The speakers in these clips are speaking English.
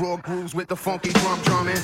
Raw grooves with the funky drum drumming.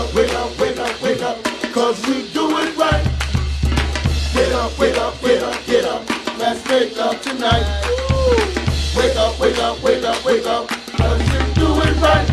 up, wake up, wake up, wake up, we do it right. Get up, wake up, get up, get up, let's make love tonight. Wake up, wake up, wake up, wake up, cause do it right.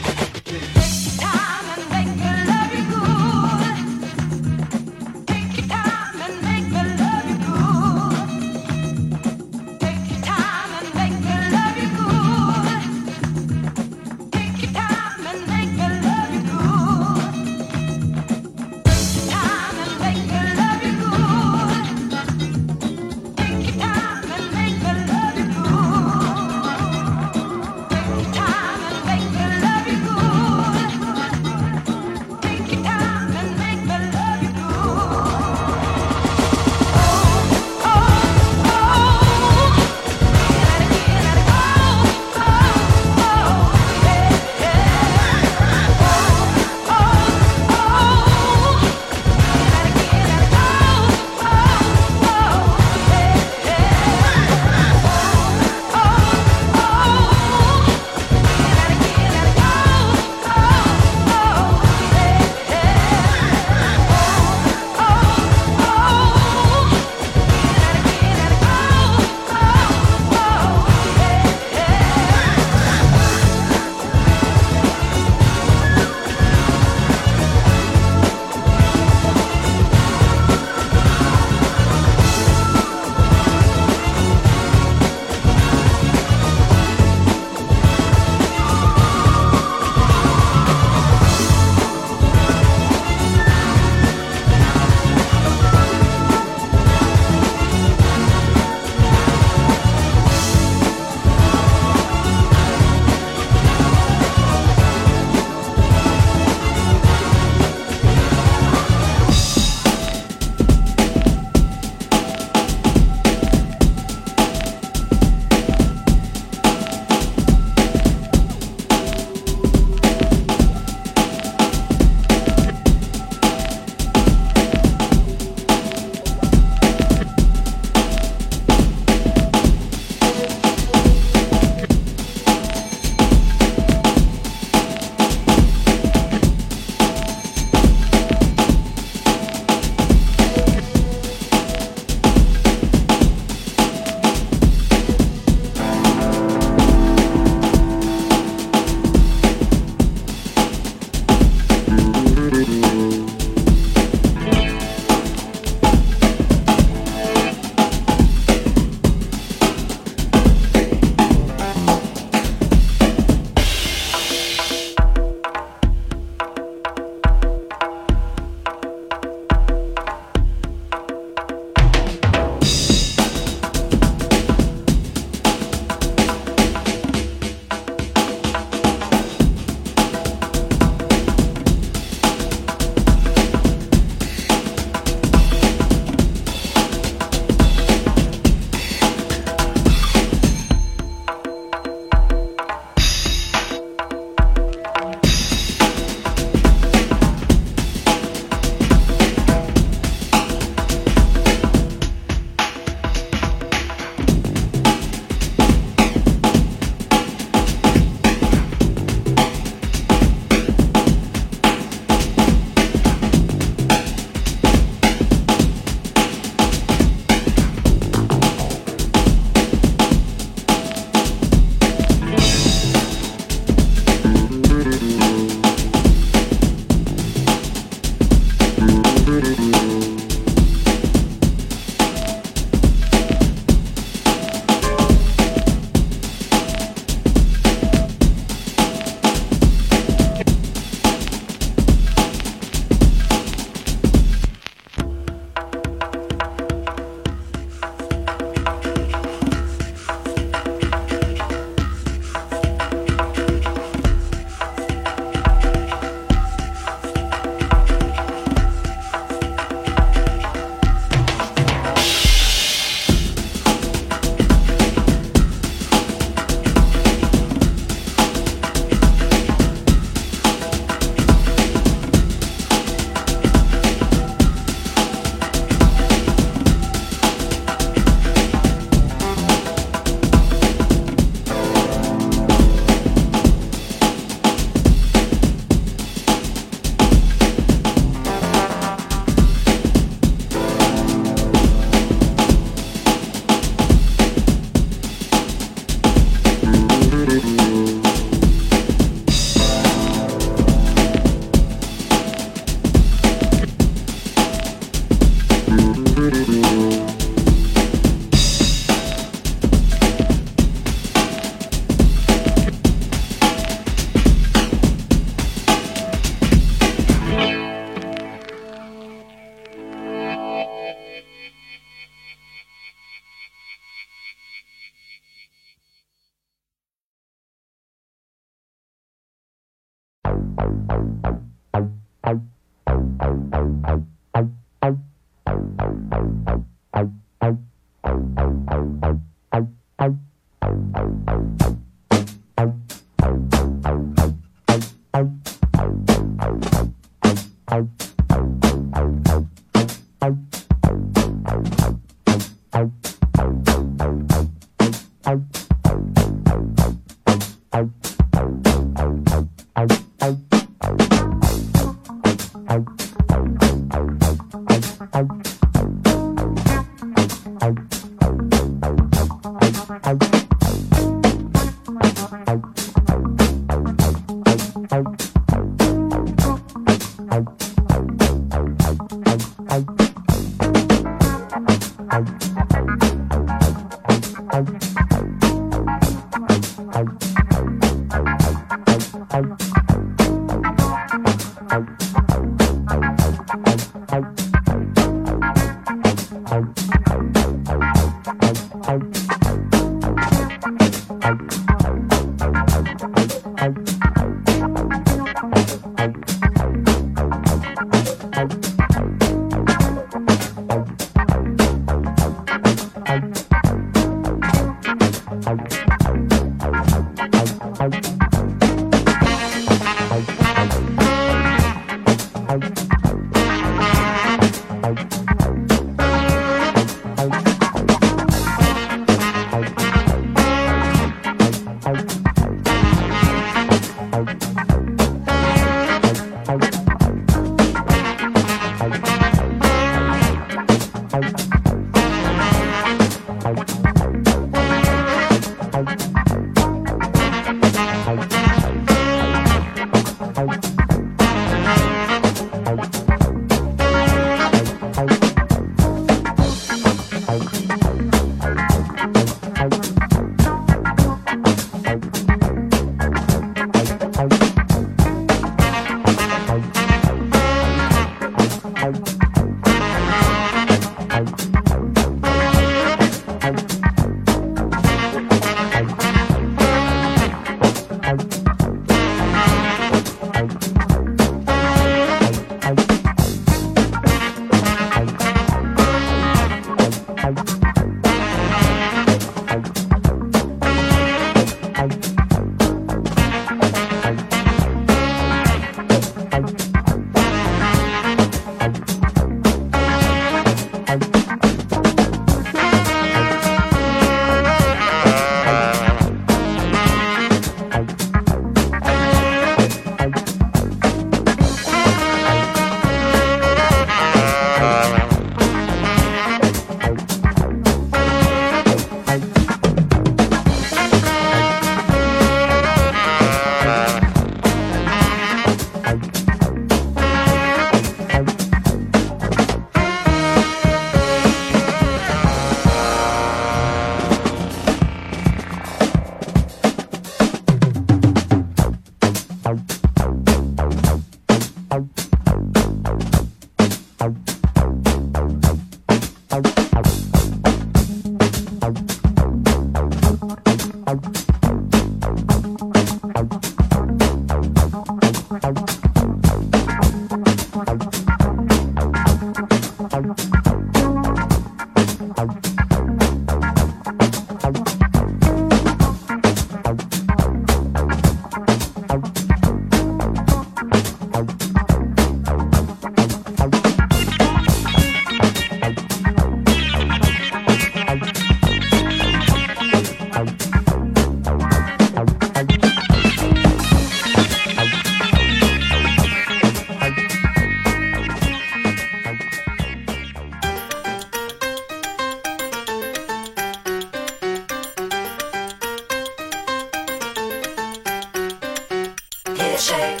Mm-hmm.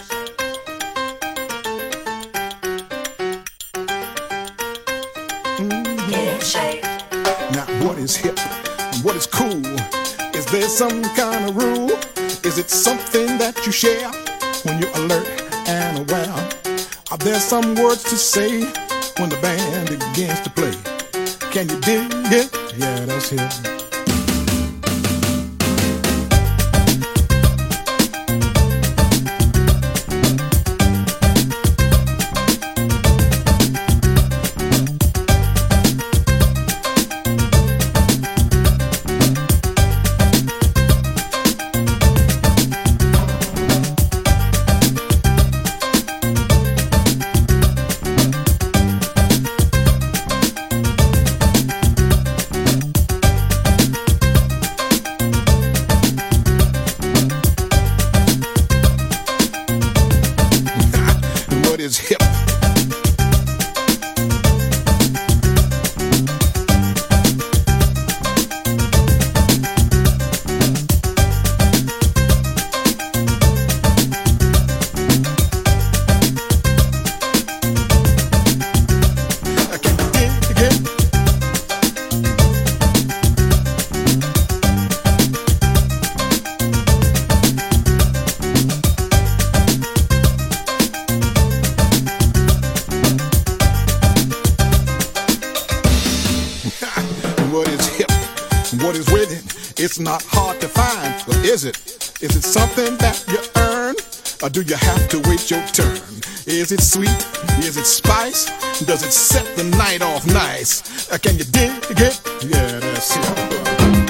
Now, what is hip and what is cool? Is there some kind of rule? Is it something that you share when you're alert and aware? Are there some words to say when the band begins to play? Can you dig it? Yeah, that's hip. Or do you have to wait your turn? Is it sweet? Is it spice? Does it set the night off nice? Uh, can you dig it? Yeah, that's it.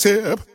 Tip.